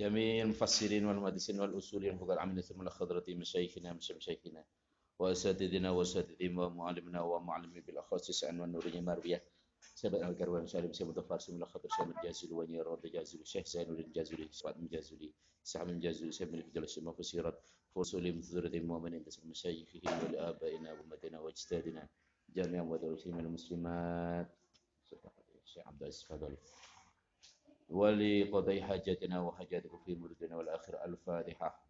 جميع المفسرين والمحدثين والأصولين فقد عمل ثم الخضرة مشايخنا مشايخنا وأساتذنا وأساتذهم ومعلمنا ومعلمين بالأخص سعن والنورية مروية سبق الكروان سالم سيد متفارس من الخضر سالم الجازل ونير رد جازل الشيخ زين الجازلي سعد الجازلي سعد الجازلي سيد من الفجل السماء فسيرت فصول من ذرة المؤمنين بسم مشايخه ولآبائنا وأمتنا واجتادنا جميعا ودولتهم المسلمات الشيخ عبد العزيز فضل ولقضي حاجتنا وحاجاتكم في مردنا والآخر الفاتحة.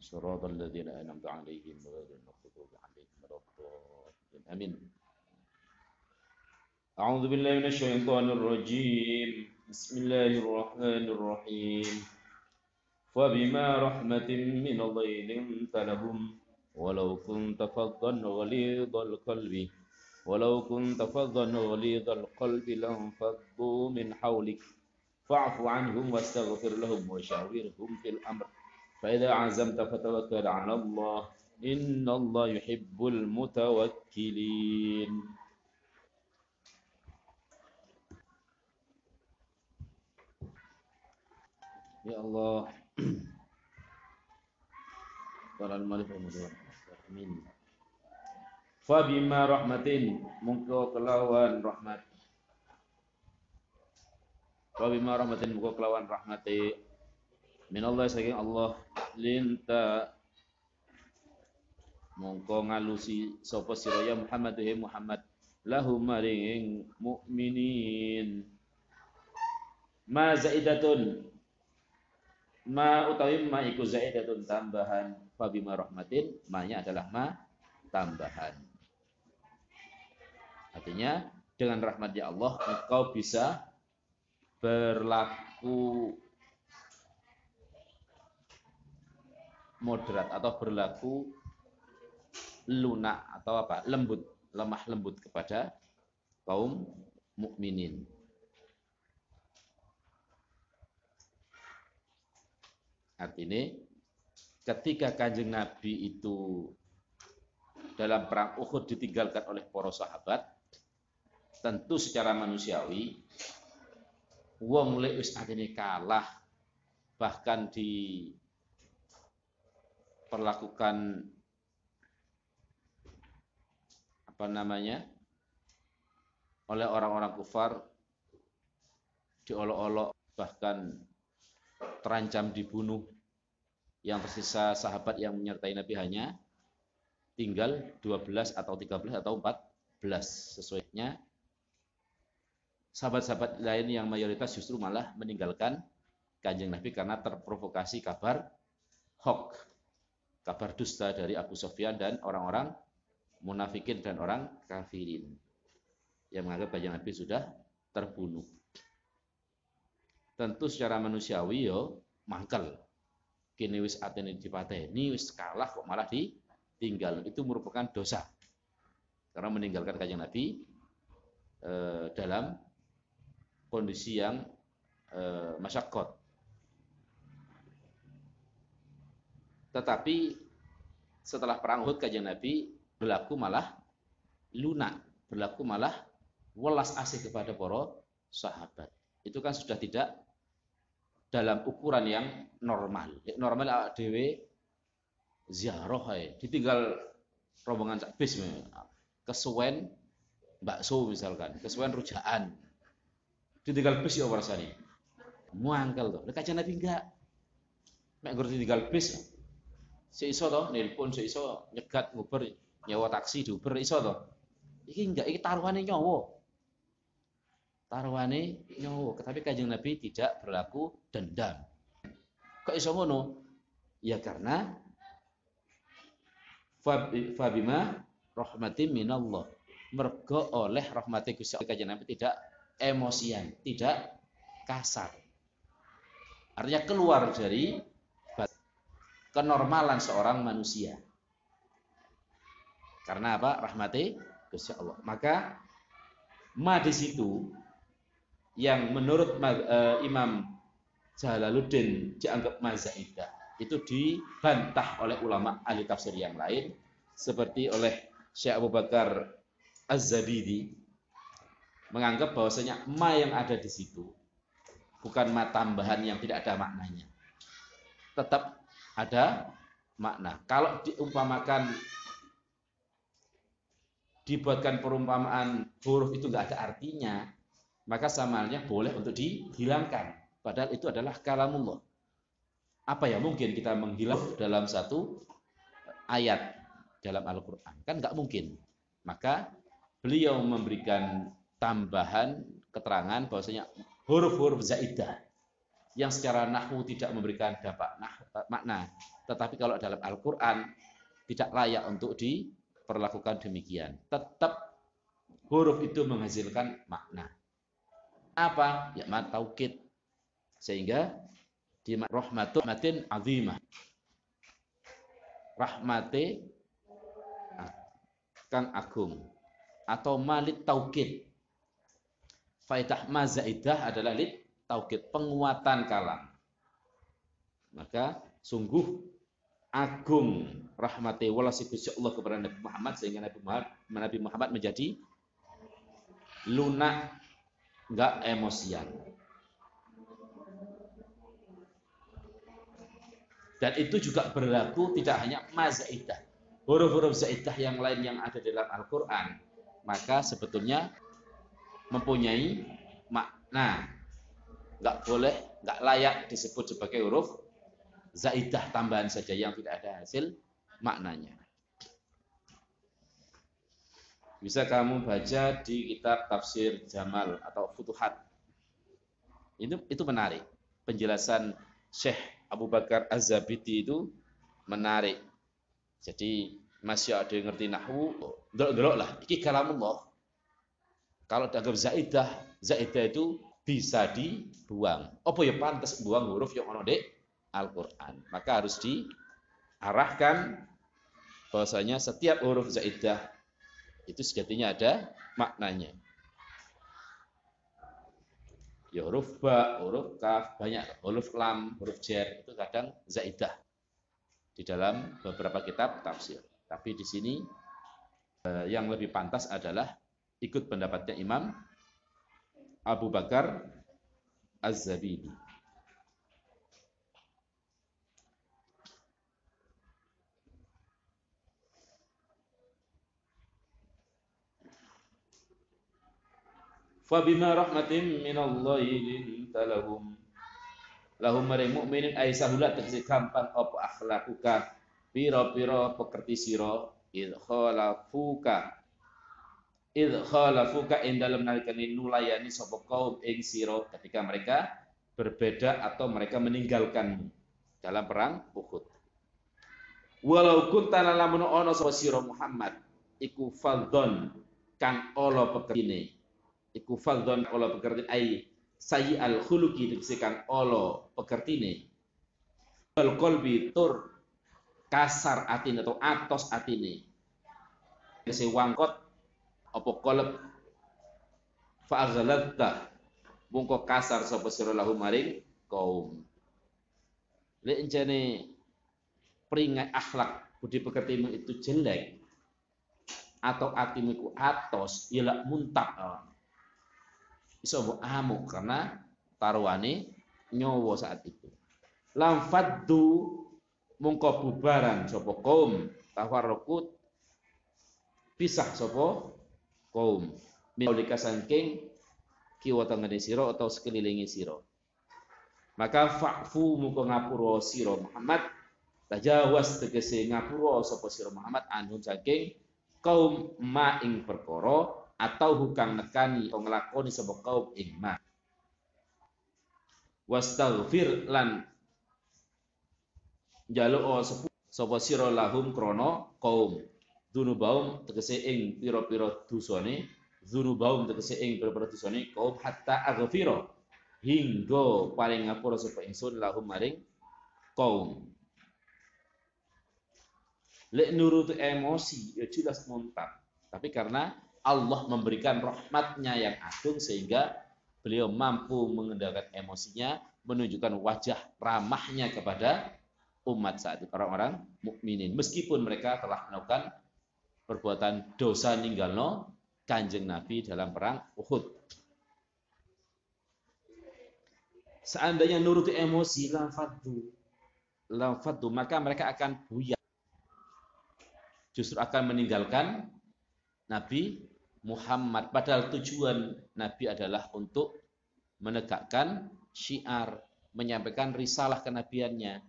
صراط الذين أنعمت عليهم غير المغضوب عليهم ولا الضالين. آمين. أعوذ بالله من الشيطان الرجيم. بسم الله الرحمن الرحيم. فبما رحمة من الله لنت لهم ولو كنت فظا غليظ القلب ولو كنت فظا غليظ القلب لانفضوا من حولك. فاعف عنهم واستغفر لهم وشاورهم في الأمر. فإذا عزمت فتوكل على الله. إن الله يحب المتوكلين. يا الله. قال الملك Amin. Fabima rahmatin mungko kelawan rahmat. Fabima rahmatin mungko kelawan rahmati minallah saking Allah linta. Mungko ngalusi sapa sira ya Muhammad he Muhammad. Lahum maring mukminin ma zaidatun. Ma utawi ma iku zaidatun tambahan fabima rahmatin ma-nya adalah ma tambahan. Artinya dengan rahmatnya Allah engkau bisa berlaku moderat atau berlaku lunak atau apa lembut lemah lembut kepada kaum mukminin. Artinya ketika kanjeng Nabi itu dalam perang Uhud ditinggalkan oleh para sahabat, tentu secara manusiawi, wong lek wis kalah, bahkan diperlakukan apa namanya oleh orang-orang kufar diolok-olok bahkan terancam dibunuh yang tersisa sahabat yang menyertai Nabi hanya tinggal 12 atau 13 atau 14 sesuainya sahabat-sahabat lain yang mayoritas justru malah meninggalkan kanjeng Nabi karena terprovokasi kabar hoax kabar dusta dari Abu Sofyan dan orang-orang munafikin dan orang kafirin yang menganggap kanjeng Nabi sudah terbunuh. Tentu secara manusiawi yo mangkel kini wis atene dipateni wis kalah kok malah ditinggal. Itu merupakan dosa. Karena meninggalkan kanjeng Nabi eh, dalam kondisi yang eh, masyakot. Tetapi setelah perang Uhud kanjeng Nabi berlaku malah lunak berlaku malah welas asih kepada para sahabat. Itu kan sudah tidak dalam ukuran yang normal. Normal awak dhewe ziarah ae, ditinggal rombongan sak bis kesuwen bakso misalkan, kesuwen rujaan. Ditinggal bis ya rasane. Muangkel to. Lek kacan Nabi enggak. Mek ngerti tinggal bis. Si iso to nelpon, si iso nyegat nguber nyewa taksi diuber iso to. Iki enggak iki taruhane nyawa taruhane nyawa. Tetapi kanjeng Nabi tidak berlaku dendam. Kok iso ngono? Ya karena fabima rahmatin minallah. Mergo oleh rahmati Gusti Allah kanjeng Nabi tidak emosian, tidak kasar. Artinya keluar dari kenormalan seorang manusia. Karena apa? Rahmati Gusti Allah. Maka ma di situ yang menurut uh, Imam Jalaluddin dianggap mazaidah itu dibantah oleh ulama ahli tafsir yang lain seperti oleh Syekh Abu Bakar Az-Zabidi menganggap bahwasanya ma yang ada di situ bukan ma tambahan yang tidak ada maknanya. Tetap ada makna. Kalau diumpamakan dibuatkan perumpamaan huruf itu nggak ada artinya, maka samalnya boleh untuk dihilangkan. Padahal itu adalah kalamullah. Apa ya mungkin kita menghilang dalam satu ayat dalam Al-Quran? Kan nggak mungkin. Maka beliau memberikan tambahan keterangan bahwasanya huruf-huruf zaidah yang secara nahwu tidak memberikan dampak nah, makna. Tetapi kalau dalam Al-Quran tidak layak untuk diperlakukan demikian. Tetap huruf itu menghasilkan makna. Apa? Ya mat taukid. Sehingga di rahmatu matin azimah. Rahmate kang agung atau malit taukid. Faidah mazaidah adalah lit taukid, penguatan kalam. Maka sungguh agung rahmati walasi Allah kepada Nabi Muhammad sehingga Nabi Muhammad menjadi lunak nggak emosian. Dan itu juga berlaku tidak hanya mazaidah. Huruf-huruf zaidah yang lain yang ada dalam Al-Quran. Maka sebetulnya mempunyai makna. Nggak boleh, nggak layak disebut sebagai huruf zaidah tambahan saja yang tidak ada hasil maknanya. Bisa kamu baca di kitab tafsir Jamal atau Futuhat. Itu itu menarik. Penjelasan Syekh Abu Bakar Az-Zabidi itu menarik. Jadi masih ada yang ngerti nahwu, delok lah, iki kalamullah. Kalau dianggap zaidah, zaidah itu bisa dibuang. Apa ya pantas buang huruf yang ono di Al-Qur'an. Maka harus diarahkan bahwasanya setiap huruf zaidah itu sejatinya ada maknanya. Ya huruf ba, huruf kaf, banyak huruf lam, huruf jer itu kadang zaidah di dalam beberapa kitab tafsir. Tapi di sini eh, yang lebih pantas adalah ikut pendapatnya Imam Abu Bakar Az-Zabidi. Fabima rahmatin minallahi linta lahum. Lahum maring mukminin ay sahulat tegese gampang apa akhlakuka pira-pira pekerti sira id khalafuka id khalafuka ing nulayani sapa kaum ing sira ketika mereka berbeda atau mereka meninggalkan dalam perang Uhud. Walau kunta lamun ana sapa sira Muhammad iku fadhon kang ala pekertine iku fardhon ala pekerti ai sayi al khuluqi tegese kang ala pekertine. Bal qalbi tur kasar atine atau atos atine. Tegese wangkot apa qalb fa aghlatta mungko kasar sapa sira lahu maring kaum. Lek encene peringat akhlak budi pekertimu itu jelek atau atimu itu atos ya muntah bisa mbok amuk karena taruhane nyowo saat itu. Lam faddu mungko bubaran sapa kaum tafarrukut pisah sapa kaum minulika saking kiwa tengene sira atau sekelilingi sira. Maka fa'fu muka ngapura sira Muhammad tajawas tegese ngapura sapa sira Muhammad anhum saking kaum ma ing perkara atau hukang nekani atau ngelakoni sebuah kaum ing ma wastaghfir lan jaluk sapa sira lahum krana kaum. Dunubaum tegese ing pira-pira dosane dunubaum tegese ing pira-pira dosane kaum hatta aghfira. Hingga paling ngapura sapa ingsun lahum maring kaum. Lek nurut emosi ya jelas muntah. Tapi karena Allah memberikan rahmatnya yang agung sehingga beliau mampu mengendalikan emosinya, menunjukkan wajah ramahnya kepada umat saat itu orang-orang mukminin meskipun mereka telah melakukan perbuatan dosa ninggalno kanjeng Nabi dalam perang Uhud. Seandainya nuruti emosi lafadhu, lafadhu maka mereka akan buyar. Justru akan meninggalkan Nabi Muhammad. Padahal tujuan Nabi adalah untuk menegakkan syiar, menyampaikan risalah kenabiannya.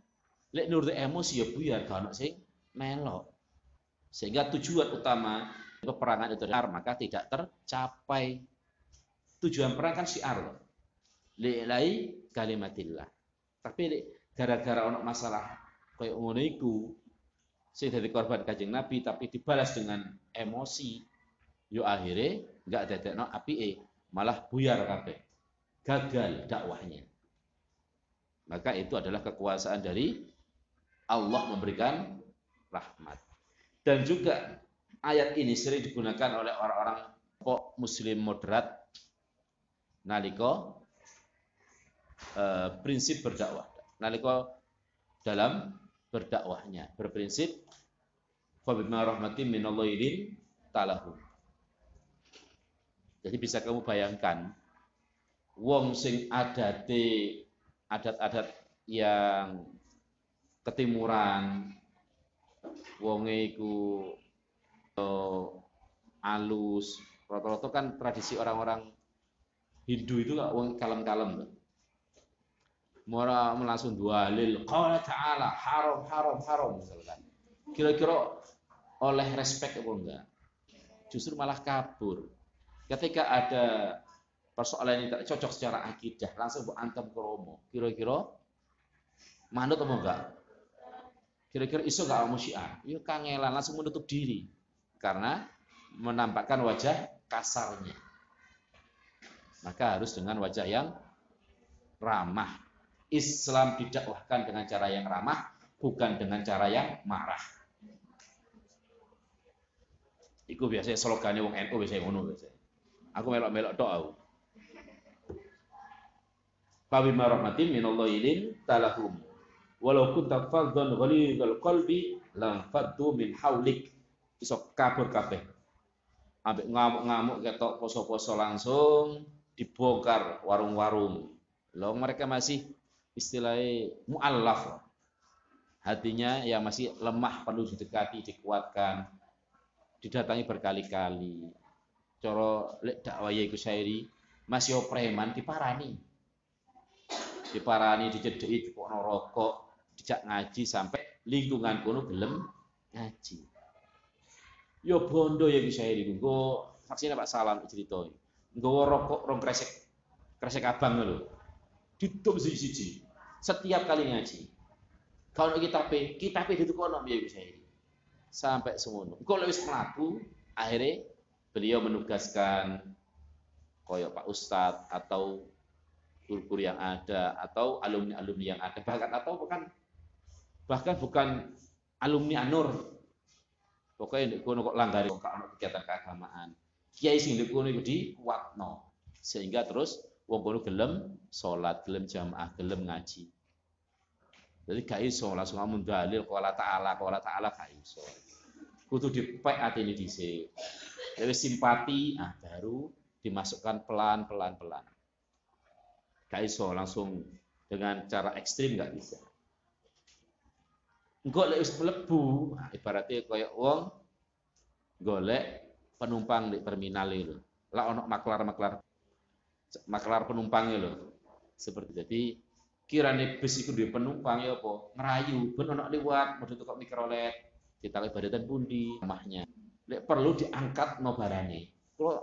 Lek nuruti emosi ya buyar kalau sing melok. Sehingga tujuan utama peperangan itu adalah maka tidak tercapai. Tujuan perang kan syiar. Li'lai kalimatillah. Tapi gara-gara ono masalah kayak ngono iku sing korban Kanjeng Nabi tapi dibalas dengan emosi. Yo akhirnya enggak dadekno apike, malah buyar kabeh. Gagal dakwahnya. Maka itu adalah kekuasaan dari Allah memberikan rahmat. Dan juga ayat ini sering digunakan oleh orang-orang kok muslim moderat naliko Eh, prinsip berdakwah. Nalika dalam berdakwahnya berprinsip fabima rahmatin minallahi talahu. Jadi bisa kamu bayangkan wong sing adate adat-adat yang ketimuran wonge iku uh, alus rata-rata kan tradisi orang-orang Hindu itu kok wong kalem-kalem Mora langsung lil qala ta'ala haram haram haram misalkan. Kira-kira oleh respect apa enggak? Justru malah kabur. Ketika ada persoalan yang tidak cocok secara akidah, langsung bu antem ke Romo. Kira-kira manut apa enggak? Kira-kira iso enggak mau syiar? Yuk kangelan langsung menutup diri karena menampakkan wajah kasarnya. Maka harus dengan wajah yang ramah. Islam didakwahkan dengan cara yang ramah, bukan dengan cara yang marah. Iku biasanya slogannya wong NU biasanya ngono biasanya. Aku melok-melok doa. aku. Fabima rahmatin minallahi talahum. Walau kunta faddan ghalidhal qalbi lam faddu min haulik. Iso kabur kabeh. Ambek ngamuk-ngamuk ketok poso-poso langsung dibongkar warung-warung. Loh mereka masih istilahnya mu'allaf hatinya yang masih lemah perlu didekati dikuatkan didatangi berkali-kali coro lek dakwah iku syairi masih preman diparani diparani dicedeki dikono rokok dijak ngaji sampai lingkungan kono gelem ngaji yo bondo ya syairi nggo vaksin Pak Salam cerita nggo rokok rong kresek kresek abang lho ditutup siji-siji setiap kali ngaji. Kalau kita pe, kita pe itu kono biaya bisa ini. Sampai semono. Kalau lebih melaku, akhirnya beliau menugaskan koyok Pak Ustadz atau guru-guru yang ada atau alumni-alumni yang ada bahkan atau bukan bahkan bukan alumni Anur pokoknya di kono kok langgari kok kegiatan keagamaan kiai sing di kono di kuatno sehingga terus wong kono gelem salat, gelem jamaah, gelem ngaji. Jadi gak iso langsung amun dalil qala ta'ala, qala ta'ala gak iso. Kudu dipek atine dhisik. Jadi simpati ah baru dimasukkan pelan-pelan pelan. Gak iso langsung dengan cara ekstrim gak bisa. Engko lek wis mlebu, nah, ibaratnya koyo wong golek penumpang di terminal itu. Lah ono maklar-maklar maklar penumpangnya loh. Seperti jadi kirane bis iku duwe penumpang ya apa ngerayu ben ono liwat model kok mikrolet kita ibadatan pundi rumahnya. Lek perlu diangkat no barane kula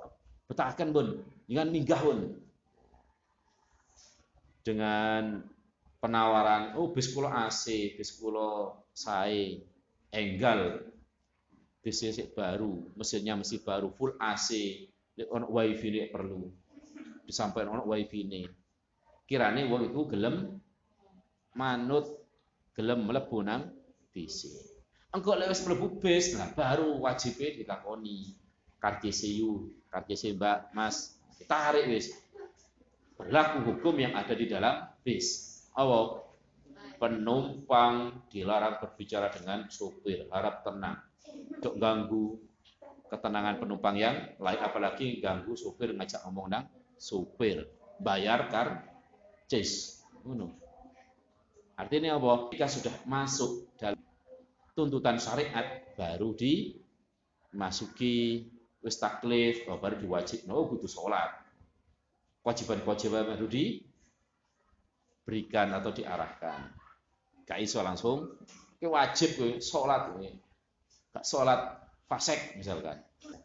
betahaken bun. Dengan minggah bun. Dengan penawaran oh bis kula AC bis kula sae enggal. Bis baru mesinnya masih baru full AC lek ono wifi lek perlu. Disampaikan ono wifi ini. Kirane wong iku gelem manut gelem mlebu nang bis. Engko lek wis mlebu bis, nah baru wajib ditakoni kartisiu, kartisi Mbak, Mas, ditarik wis. Berlaku hukum yang ada di dalam bis. Apa? Penumpang dilarang berbicara dengan sopir, harap tenang. Untuk ganggu ketenangan penumpang yang lain apalagi ganggu supir ngajak ngomong nang supir bayar kar cis artinya apa jika sudah masuk dalam tuntutan syariat baru dimasuki wis taklif baru diwajib no butuh sholat kewajiban-kewajiban baru diberikan atau diarahkan gak iso langsung ke wajib ke sholat sholat fasek misalkan.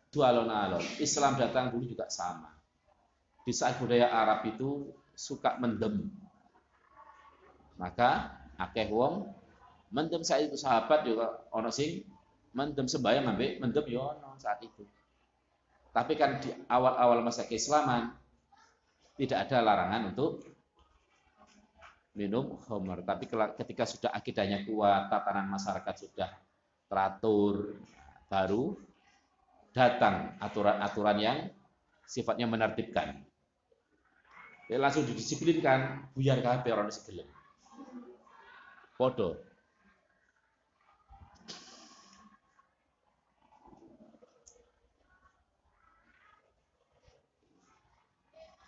Dua alon-alon. Islam datang dulu juga sama. Di saat budaya Arab itu suka mendem. Maka akeh wong mendem saat itu sahabat juga ono sing mendem sembahyang ambek mendem yo ono saat itu. Tapi kan di awal-awal masa keislaman tidak ada larangan untuk minum homer. Tapi ketika sudah akidahnya kuat, tatanan masyarakat sudah teratur, baru datang aturan-aturan yang sifatnya menertibkan. Langsung didisiplinkan, buyar kabeh orang segelem. Podo.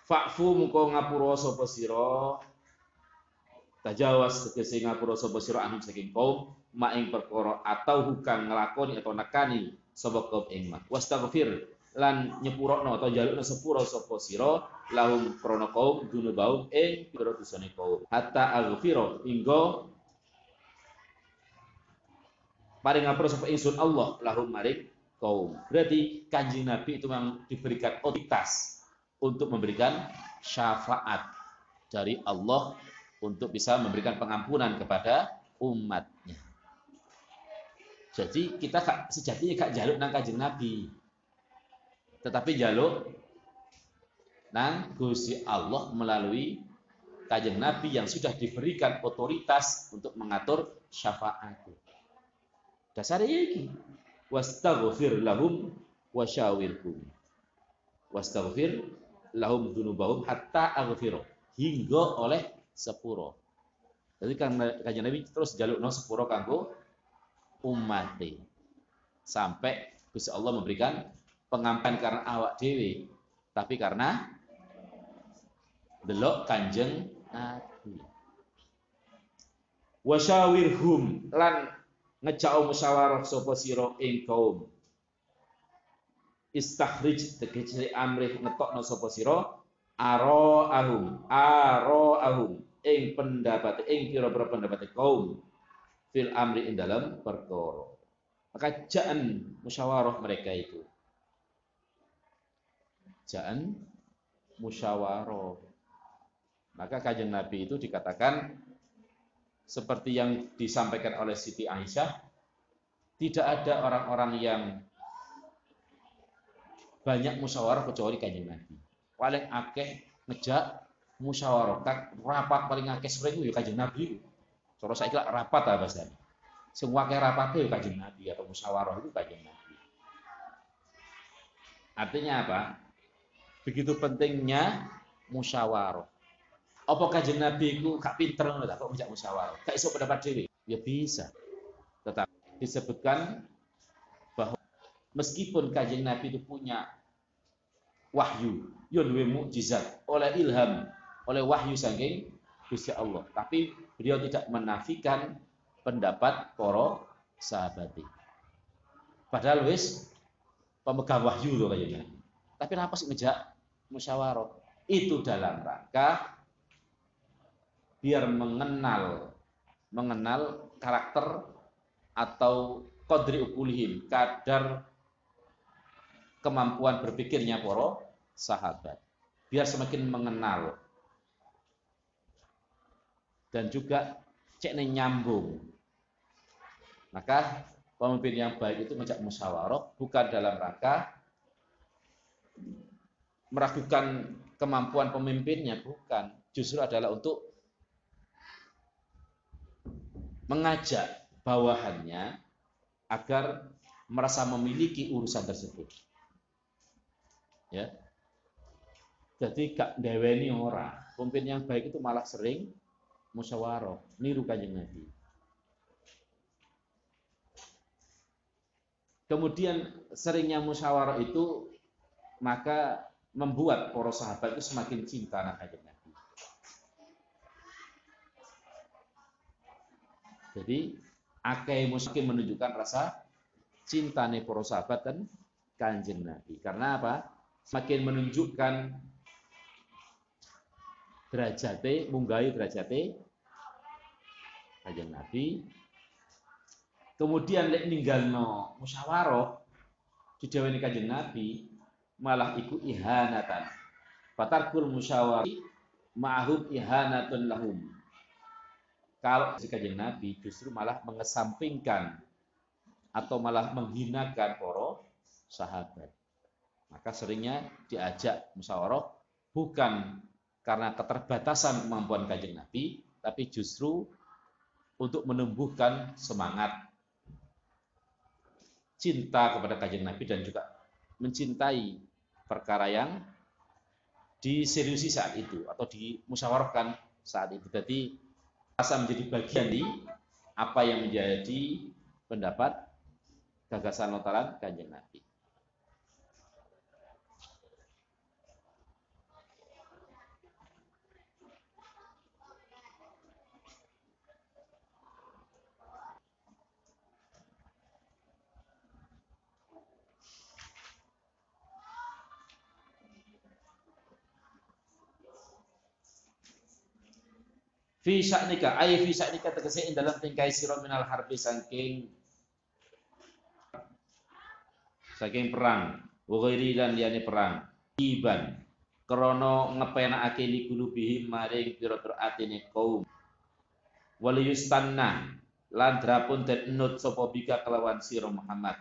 Fa'fu muko ngapura sapa sira? Tajawas tegese ngapura sapa sira anhum saking kaum ma ing perkara atau hukang nglakoni atau nekani sapa kaum ing ma wastaghfir lan nyepurokno atau jalukno sepuro sapa sira lahum krana kaum dunubau ing pira dosane kaum. Hatta aghfira hingga paring ngapura sapa ingsun Allah lahum maring kaum. Berarti kanjeng Nabi itu memang diberikan otoritas untuk memberikan syafaat dari Allah untuk bisa memberikan pengampunan kepada umatnya. Jadi kita gak, sejatinya gak jaluk nang kanjeng Nabi. Tetapi jaluk nang Gusti Allah melalui kanjeng Nabi yang sudah diberikan otoritas untuk mengatur syafaat. Dasarnya iki. Wastaghfir lahum wasyawirhum. Wastaghfir lahum dunubahum hatta aghfiru. Hingga oleh sepuro. Jadi kan kanjeng Nabi terus jaluk no sepuro kanggo umat sampai Gusti Allah memberikan pengampan karena awak dewi tapi karena delok kanjeng Nabi wasyawirhum lan ngejau musyawarah sapa sira ing kaum istakhrij tegese amrih ngetokno sapa sira aro ahum aro ahum ing pendapat ing kira-kira pendapat kaum fil amri in dalam perkara. Maka jaan musyawarah mereka itu. Jaan musyawarah. Maka kajian Nabi itu dikatakan seperti yang disampaikan oleh Siti Aisyah, tidak ada orang-orang yang banyak musyawarah kecuali kajian Nabi. Paling akeh ngejak musyawarah, rapat paling akeh sering ya kajian Nabi. Cara saya kira rapat apa bahasanya. Semua kayak rapat itu kajian Nabi atau musyawarah itu kajian Nabi. Artinya apa? Begitu pentingnya musyawarah. Apa kajian Nabi itu gak pinter ngono kok ngajak musyawarah? Gak iso pendapat dewi? Ya bisa. Tetap disebutkan meskipun kajian Nabi itu punya wahyu, yo mukjizat oleh ilham, oleh wahyu saking Gusti Allah. Tapi beliau tidak menafikan pendapat para sahabat. Padahal wis pemegang wahyu loh kayaknya. Tapi kenapa sih ngejak musyawarah? Itu dalam rangka biar mengenal mengenal karakter atau kodri ukulihim, kadar kemampuan berpikirnya para sahabat. Biar semakin mengenal dan juga cek nyambung. Maka pemimpin yang baik itu ngejak musyawarah bukan dalam rangka meragukan kemampuan pemimpinnya, bukan. Justru adalah untuk mengajak bawahannya agar merasa memiliki urusan tersebut. Ya. Jadi gak deweni orang. Pemimpin yang baik itu malah sering musyawarah, niru kanjeng Nabi. Kemudian seringnya musyawarah itu maka membuat para sahabat itu semakin cinta dengan kanjeng Nabi. Jadi akeh mungkin menunjukkan rasa cinta nih para sahabat dan kanjeng Nabi. Karena apa? Semakin menunjukkan derajate, munggahi derajate kanjeng Nabi. Kemudian lek ninggalno musyawarah dideweni kanjeng Nabi malah iku ihanatan. Fatarkul musyawari ma'hum ihanatun lahum. Kalau si kanjeng Nabi justru malah mengesampingkan atau malah menghinakan para sahabat maka seringnya diajak musyawarah bukan karena keterbatasan kemampuan kanjeng Nabi tapi justru untuk menumbuhkan semangat cinta kepada kajian Nabi dan juga mencintai perkara yang diseriusi saat itu atau dimusyawarahkan saat itu. Jadi rasa menjadi bagian di apa yang menjadi pendapat gagasan lontaran kanjeng Nabi. Fi sya'nika ay fi sya'nika tegese ing dalam tingkai sira minal harbi saking saking perang. Wa ghairi lan liyane perang. Iban krana ngepenakake li kulubihim maring pira-pira atine kaum. Wal yustanna lan drapun den nut sapa bika kelawan sira Muhammad.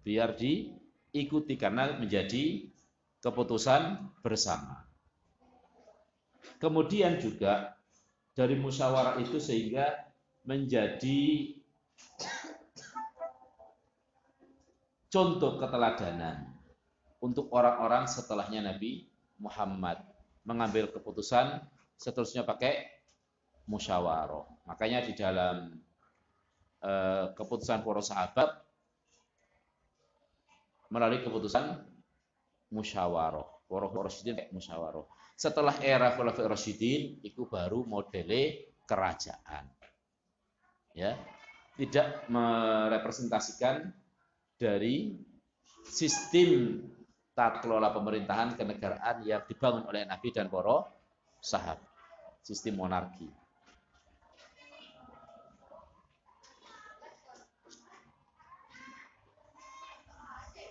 Biar diikuti karena menjadi keputusan bersama Kemudian juga dari musyawarah itu sehingga menjadi contoh keteladanan untuk orang-orang setelahnya Nabi Muhammad mengambil keputusan seterusnya pakai musyawarah. Makanya di dalam eh, keputusan para sahabat melalui keputusan musyawarah. Kayak musyawarah. Setelah era Khulafaur Rasyidin itu baru modele kerajaan. Ya. Tidak merepresentasikan dari sistem tata kelola pemerintahan kenegaraan yang dibangun oleh Nabi dan para sahabat. Sistem monarki.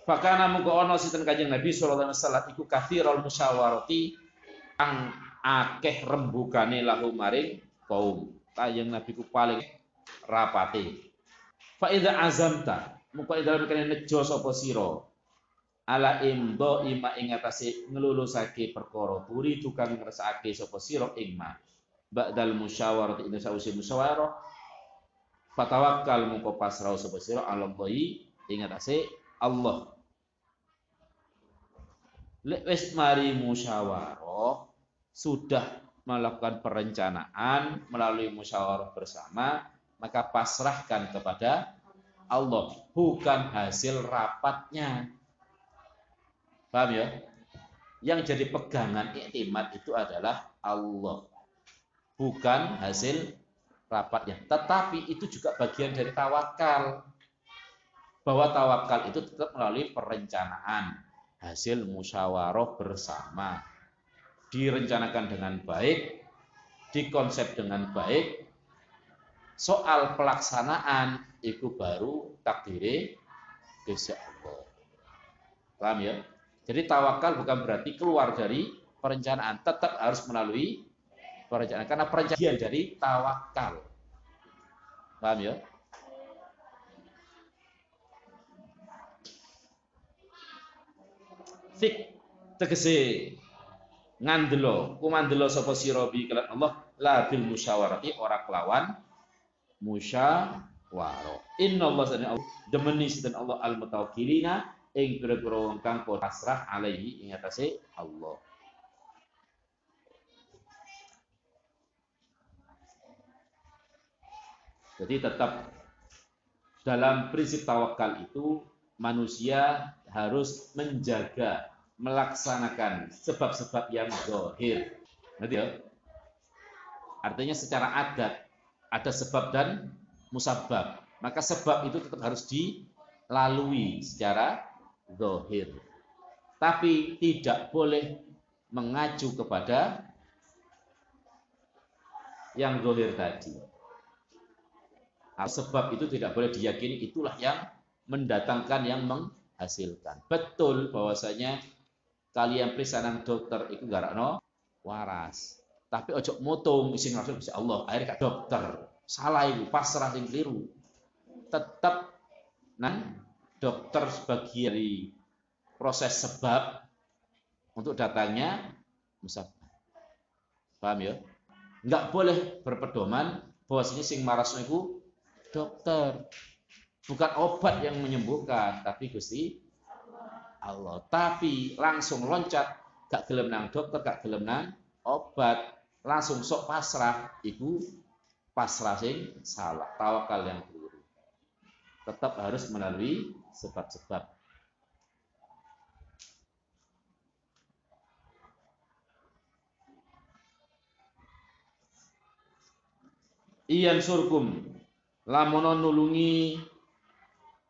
Fakana muga ana sinten Kanjeng Nabi sallallahu alaihi wasallam iku kathirul musyawarati kang akeh rembugane lahu maring kaum. Kanjeng Nabi ku paling rapate. Fa azamta, muka dalam kene nejo sapa sira ala imdo ima ing atase ngelulusake perkara turi tukang ngrasake sapa sira ing ma. Ba'dal musyawarah ing sausi musyawarah fatawakkal muka pasrah sapa sira Allah ing atase Allah. Lek wis mari musyawarah sudah melakukan perencanaan melalui musyawarah bersama, maka pasrahkan kepada Allah, bukan hasil rapatnya. Paham ya? Yang jadi pegangan iktimat itu adalah Allah. Bukan hasil rapatnya. Tetapi itu juga bagian dari tawakal. Bahwa tawakal itu tetap melalui perencanaan. Hasil musyawarah bersama direncanakan dengan baik, dikonsep dengan baik, soal pelaksanaan itu baru takdiri Gusti Allah. Paham ya? Jadi tawakal bukan berarti keluar dari perencanaan, tetap harus melalui perencanaan karena perencanaan dari tawakal. Paham ya? Fik tegese ngandelo. Kumandelo sapa sira bi kelan Allah? La bil musyawarati ora kelawan inna Allah sana demeni sinten Allah al mutawakkilina ing pira-pira wong kang pasrah alaihi ing atase Allah. Jadi tetap dalam prinsip tawakal itu manusia harus menjaga, melaksanakan sebab-sebab yang zahir. Nanti ya? Artinya secara adat ada sebab dan musabab. Maka sebab itu tetap harus dilalui secara zahir. Tapi tidak boleh mengacu kepada yang zahir tadi. Sebab itu tidak boleh diyakini itulah yang mendatangkan yang menghasilkan. Betul bahwasanya kalian perisanan dokter itu garakno waras. Tapi ojo motong sing langsung bisa Allah, akhirnya kak dokter. Salah itu, pasrah sing keliru. Tetap nah dokter sebagian dari proses sebab untuk datangnya musabab. Paham ya? Enggak boleh berpedoman bahwasanya sing maras itu dokter. Bukan obat yang menyembuhkan, tapi Gusti Allah. Tapi langsung loncat gak gelem nang dokter, gak gelem nang obat, langsung sok pasrah, ibu pasrah sing salah, tawakal yang keliru. Tetap harus melalui sebab-sebab. Iyan surkum lamono nulungi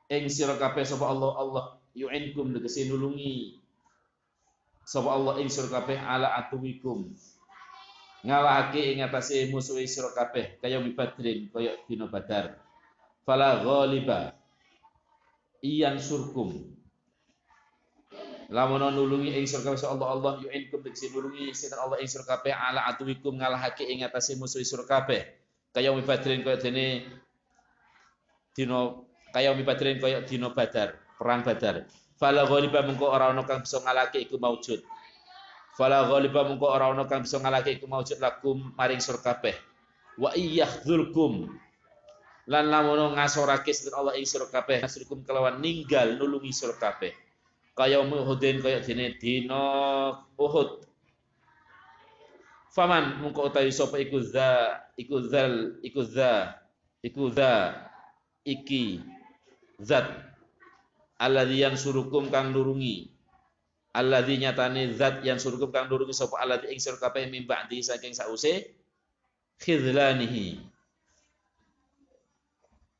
ing sira kabeh sapa Allah Allah yu'inkum tegese nulungi. Sapa Allah ing sira kabeh ala atuwikum. Ngalahake ing atase musuh sira kabeh kaya mibadrin kaya dina badar. Fala ghaliba. Iyan surkum. Lamun nulungi ing sira kabeh Allah Allah yu'inkum tegese nulungi. Sinten Allah ing sira kabeh ala atuwikum ngalahake ing atase musuh sira kabeh. Kaya mibadrin kaya dene dina kaya umi badrin kaya dina badar, perang badar. Fala ghaliba mengko ora ana kang bisa ngalake iku maujud. Fala ghaliba mengko ora ana kang bisa ngalake iku maujud lakum maring sur kabeh. Wa iyyahdhulkum lan lamun ngasorake sinten Allah ing sira kabeh nasrikum kelawan ninggal nulungi sira kabeh. Kaya Uhudin kaya dene dina Uhud. Faman mungko utawi sapa iku za iku zal iku za iku za iki zat. Alladzi yang surukum kang nurungi. Alladzi nyatane zat yang surukum kang nurungi sapa alladzi ing sira kabeh mim ba'di saking sause khidlanihi.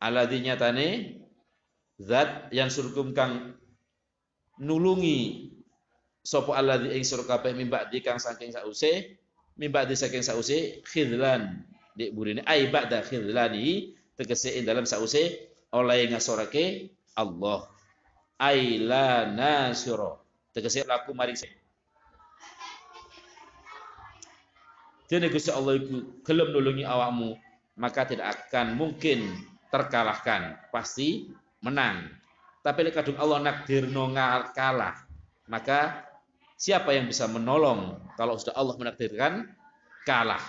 Alladzi nyatane zat yang surukum kang nulungi sapa alladzi ing sira kabeh mim ba'di kang saking sause mim ba'di saking sause khidlan. Di burine ai ba'da khidlanihi tegese dalam sause oleh ngasorake Allah. Aila nasiro. Tegese laku maring Jadi Gusti Allah itu gelem nulungi awakmu, maka tidak akan mungkin terkalahkan, pasti menang. Tapi lek kadung Allah nakdirno kalah, maka siapa yang bisa menolong kalau sudah Allah menakdirkan? Kalah?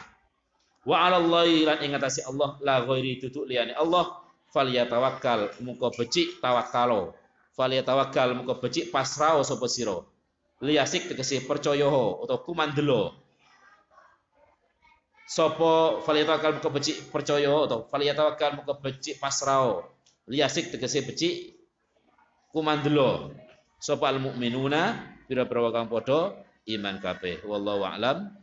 Wa 'alallahi lan ingatasi Allah la ghairi tutuk liyane Allah falyatawakkal muka becik tawakkalo. Falyatawakkal muka becik pasrao sapa sira. Liyasik tegese percaya utawa kumandelo sapa falyatawakkal muka becik percaya utawa falyatawakkal muka becik pasrao. Liyasik tegese becik kumandelo sapa al mukminuna pira-pira kang padha iman kabeh. Wallahu a'lam